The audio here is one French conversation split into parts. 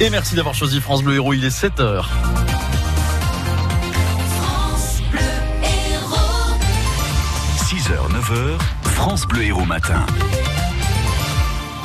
Et merci d'avoir choisi France Bleu Héros, il est 7h. 6h, 9h, France Bleu Héros Matin.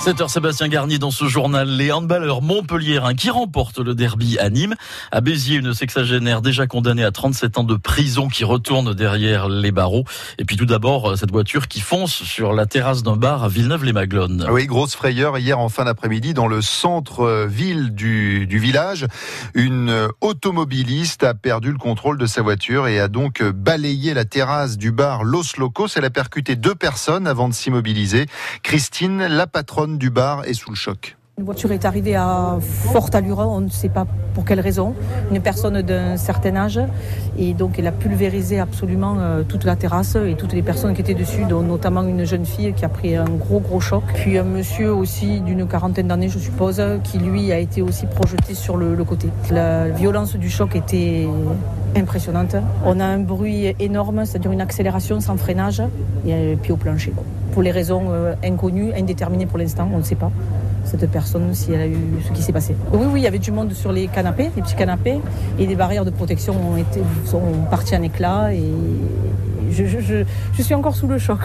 7h, Sébastien Garnier dans ce journal. Les handballeurs montpelliérains qui remportent le derby à Nîmes. À Béziers, une sexagénaire déjà condamnée à 37 ans de prison qui retourne derrière les barreaux. Et puis tout d'abord, cette voiture qui fonce sur la terrasse d'un bar à Villeneuve-les-Maglones. Oui, grosse frayeur hier en fin d'après-midi dans le centre-ville du village. Une automobiliste a perdu le contrôle de sa voiture et a donc balayé la terrasse du bar Los Locos. Elle a percuté deux personnes avant de s'immobiliser. Christine, la patronne du bar est sous le choc. Une voiture est arrivée à forte allure, on ne sait pas pour quelle raison. Une personne d'un certain âge et donc elle a pulvérisé absolument euh, toute la terrasse et toutes les personnes qui étaient dessus, dont notamment une jeune fille qui a pris un gros gros choc. Puis un monsieur aussi d'une quarantaine d'années, je suppose, qui lui a été aussi projeté sur le, le côté. La violence du choc était impressionnante. On a un bruit énorme, c'est-à-dire une accélération sans freinage et puis au plancher. Pour les raisons euh, inconnues, indéterminées pour l'instant, on ne sait pas cette personne si elle a eu ce qui s'est passé. Oui, oui, il y avait du monde sur les canapés, les petits canapés, et les barrières de protection ont été, sont parties en éclats, et je suis encore sous le choc.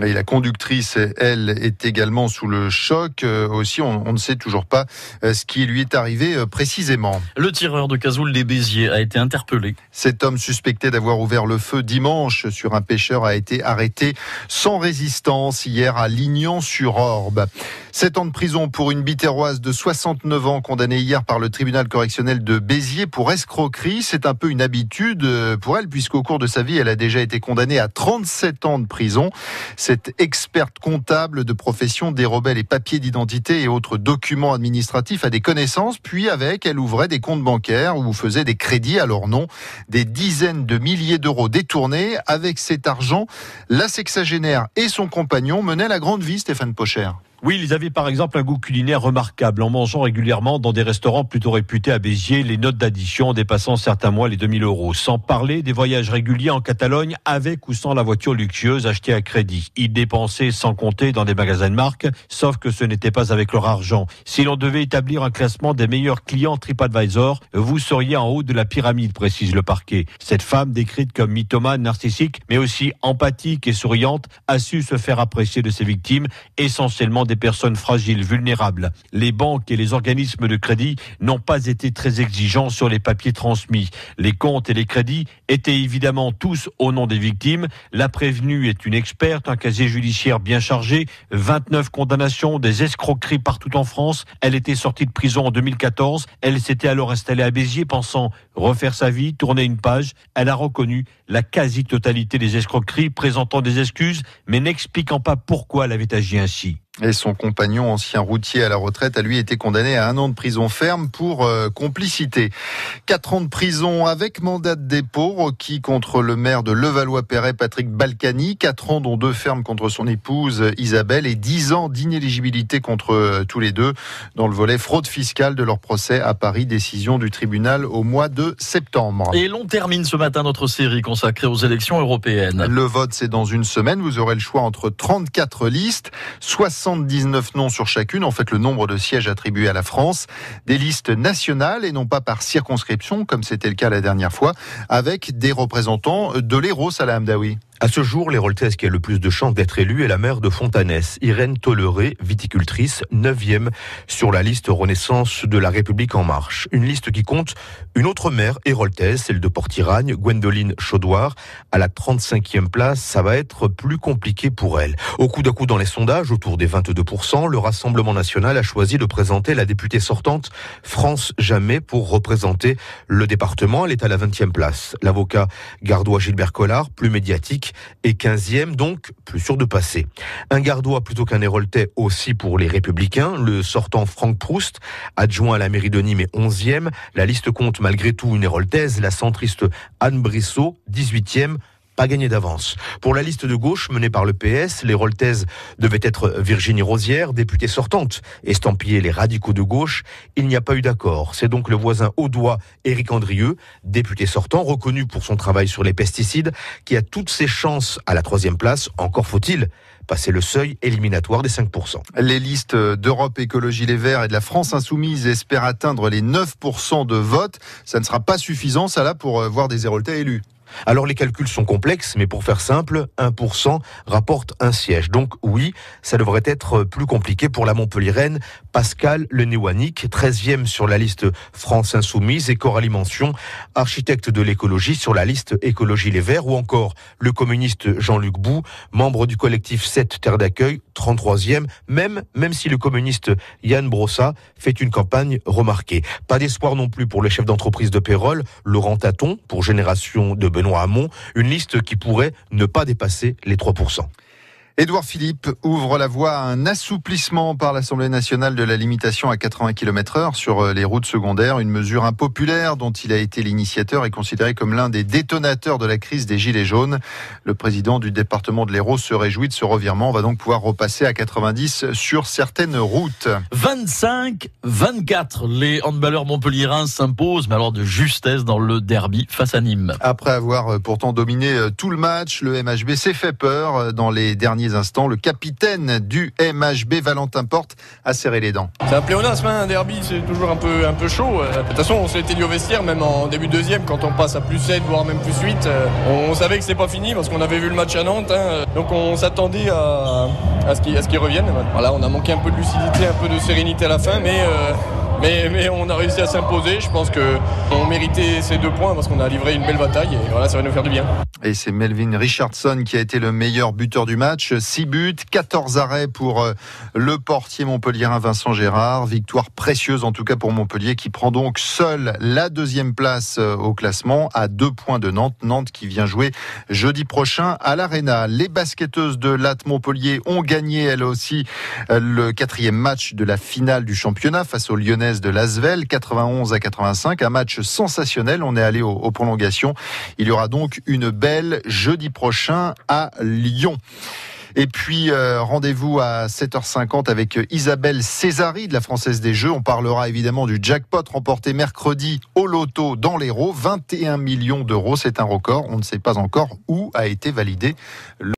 Et la conductrice, elle, est également sous le choc. Euh, aussi, on, on, ne sait toujours pas euh, ce qui lui est arrivé euh, précisément. Le tireur de Cazoul des Béziers a été interpellé. Cet homme suspecté d'avoir ouvert le feu dimanche sur un pêcheur a été arrêté sans résistance hier à Lignan-sur-Orbe. Sept ans de prison pour une bitéroise de 69 ans condamnée hier par le tribunal correctionnel de Béziers pour escroquerie. C'est un peu une habitude pour elle puisqu'au cours de sa vie, elle a déjà été condamnée à 37 ans de prison. Cette experte comptable de profession dérobait les papiers d'identité et autres documents administratifs à des connaissances, puis avec, elle ouvrait des comptes bancaires ou faisait des crédits à leur nom, des dizaines de milliers d'euros détournés. Avec cet argent, la sexagénaire et son compagnon menaient la grande vie, Stéphane Pocher. Oui, ils avaient par exemple un goût culinaire remarquable en mangeant régulièrement dans des restaurants plutôt réputés à Béziers, les notes d'addition dépassant certains mois les 2000 euros. Sans parler des voyages réguliers en Catalogne avec ou sans la voiture luxueuse achetée à crédit. Ils dépensaient sans compter dans des magasins de marque, sauf que ce n'était pas avec leur argent. Si l'on devait établir un classement des meilleurs clients TripAdvisor, vous seriez en haut de la pyramide, précise le parquet. Cette femme, décrite comme mythomane, narcissique, mais aussi empathique et souriante, a su se faire apprécier de ses victimes, essentiellement des personnes fragiles, vulnérables. Les banques et les organismes de crédit n'ont pas été très exigeants sur les papiers transmis. Les comptes et les crédits étaient évidemment tous au nom des victimes. La prévenue est une experte, un casier judiciaire bien chargé, 29 condamnations, des escroqueries partout en France. Elle était sortie de prison en 2014. Elle s'était alors installée à Béziers pensant refaire sa vie, tourner une page. Elle a reconnu la quasi-totalité des escroqueries, présentant des excuses, mais n'expliquant pas pourquoi elle avait agi ainsi. Et son compagnon, ancien routier à la retraite, a lui été condamné à un an de prison ferme pour euh, complicité. Quatre ans de prison avec mandat de dépôt requis contre le maire de Levallois-Perret, Patrick Balkany. Quatre ans dont deux fermes contre son épouse Isabelle et dix ans d'inéligibilité contre euh, tous les deux dans le volet fraude fiscale de leur procès à Paris. Décision du tribunal au mois de septembre. Et l'on termine ce matin notre série consacrée aux élections européennes. Le vote, c'est dans une semaine. Vous aurez le choix entre 34 listes, 60 79 noms sur chacune, en fait le nombre de sièges attribués à la France, des listes nationales et non pas par circonscription, comme c'était le cas la dernière fois, avec des représentants de l'Hérault, Salah Hamdaoui. À ce jour, l'Héroltaise qui a le plus de chances d'être élue est la maire de Fontanès, Irène Tolleré, viticultrice, 9e sur la liste Renaissance de la République en marche. Une liste qui compte une autre maire héroltaise, celle de Portiragne, Gwendoline Chaudoir, à la 35e place. Ça va être plus compliqué pour elle. Au coup d'un coup dans les sondages, autour des 22%, le Rassemblement national a choisi de présenter la députée sortante France Jamais pour représenter le département. Elle est à la 20e place. L'avocat gardois Gilbert Collard, plus médiatique, et 15e, donc plus sûr de passer. Un gardois plutôt qu'un héroltais aussi pour les Républicains. Le sortant Franck Proust, adjoint à la mairie de Nîmes, est 11e. La liste compte malgré tout une héroltaise, la centriste Anne Brissot, 18e pas gagné d'avance. Pour la liste de gauche menée par le PS, les Roltaises devaient être Virginie Rosière, députée sortante, estampillée les radicaux de gauche. Il n'y a pas eu d'accord. C'est donc le voisin audois Éric Andrieux, député sortant, reconnu pour son travail sur les pesticides, qui a toutes ses chances à la troisième place. Encore faut-il passer le seuil éliminatoire des 5%. Les listes d'Europe Écologie Les Verts et de la France Insoumise espèrent atteindre les 9% de vote. Ça ne sera pas suffisant, ça là, pour voir des Héroltais élus. Alors les calculs sont complexes, mais pour faire simple, 1% rapporte un siège. Donc oui, ça devrait être plus compliqué pour la Montpellieraine Pascal Lenéwanic, 13e sur la liste France Insoumise, et Coralie Mention, architecte de l'écologie sur la liste Écologie Les Verts, ou encore le communiste Jean-Luc Bou, membre du collectif 7 Terre d'accueil, 33e, même, si le communiste Yann Brossa fait une campagne remarquée. Pas d'espoir non plus pour le chef d'entreprise de Pérol, Laurent Taton, pour Génération de Benoît Hamon, une liste qui pourrait ne pas dépasser les 3%. Édouard Philippe ouvre la voie à un assouplissement par l'Assemblée nationale de la limitation à 80 km heure sur euh, les routes secondaires, une mesure impopulaire dont il a été l'initiateur et considéré comme l'un des détonateurs de la crise des Gilets jaunes. Le président du département de l'Hérault se réjouit de ce revirement. On va donc pouvoir repasser à 90 sur certaines routes. 25, 24, les handballeurs montpelliérains s'imposent, mais alors de justesse dans le derby face à Nîmes. Après avoir euh, pourtant dominé euh, tout le match, le MHB s'est fait peur dans les derniers instants. Le capitaine du MHB, Valentin Porte, a serré les dents. C'est un pléonasme, hein, un derby, c'est toujours un peu, un peu chaud. Euh, de toute façon, on s'était dit au vestiaire, même en début de deuxième, quand on passe à plus 7, voire même plus 8, euh, on savait que c'est pas fini parce qu'on avait vu le match à Nantes. Hein. donc on s'attendait à, ce qu'ils reviennent. Voilà, on a manqué un peu de lucidité, un peu de sérénité à la fin, mais euh, mais, on a réussi à s'imposer. Je pense qu'on méritait ces deux points parce qu'on a livré une belle bataille et voilà, ça va nous faire du bien. Et c'est Melvin Richardson qui a été le meilleur buteur du match. 6 buts, 14 arrêts pour euh, le portier montpelliérain Vincent Gérard. Victoire précieuse en tout cas pour Montpellier qui prend donc seul la deuxième place euh, au classement à deux points de Nantes. Nantes qui vient jouer jeudi prochain à l'Arena. Les basketteuses de Lat Montpellier ont gagné elles aussi euh, le quatrième match de la finale du championnat face aux Lyonnais de Lasvel, 91 à 85. Un match sensationnel. On est allé aux, prolongations. Il y aura donc une belle jeudi prochain à Lyon. Et puis, euh, rendez-vous à 7h50 avec Isabelle Césari de la Française des Jeux. On parlera évidemment du jackpot remporté mercredi au loto dans l'Hérault. 21 millions d'euros, c'est un record. On ne sait pas encore où a été validé.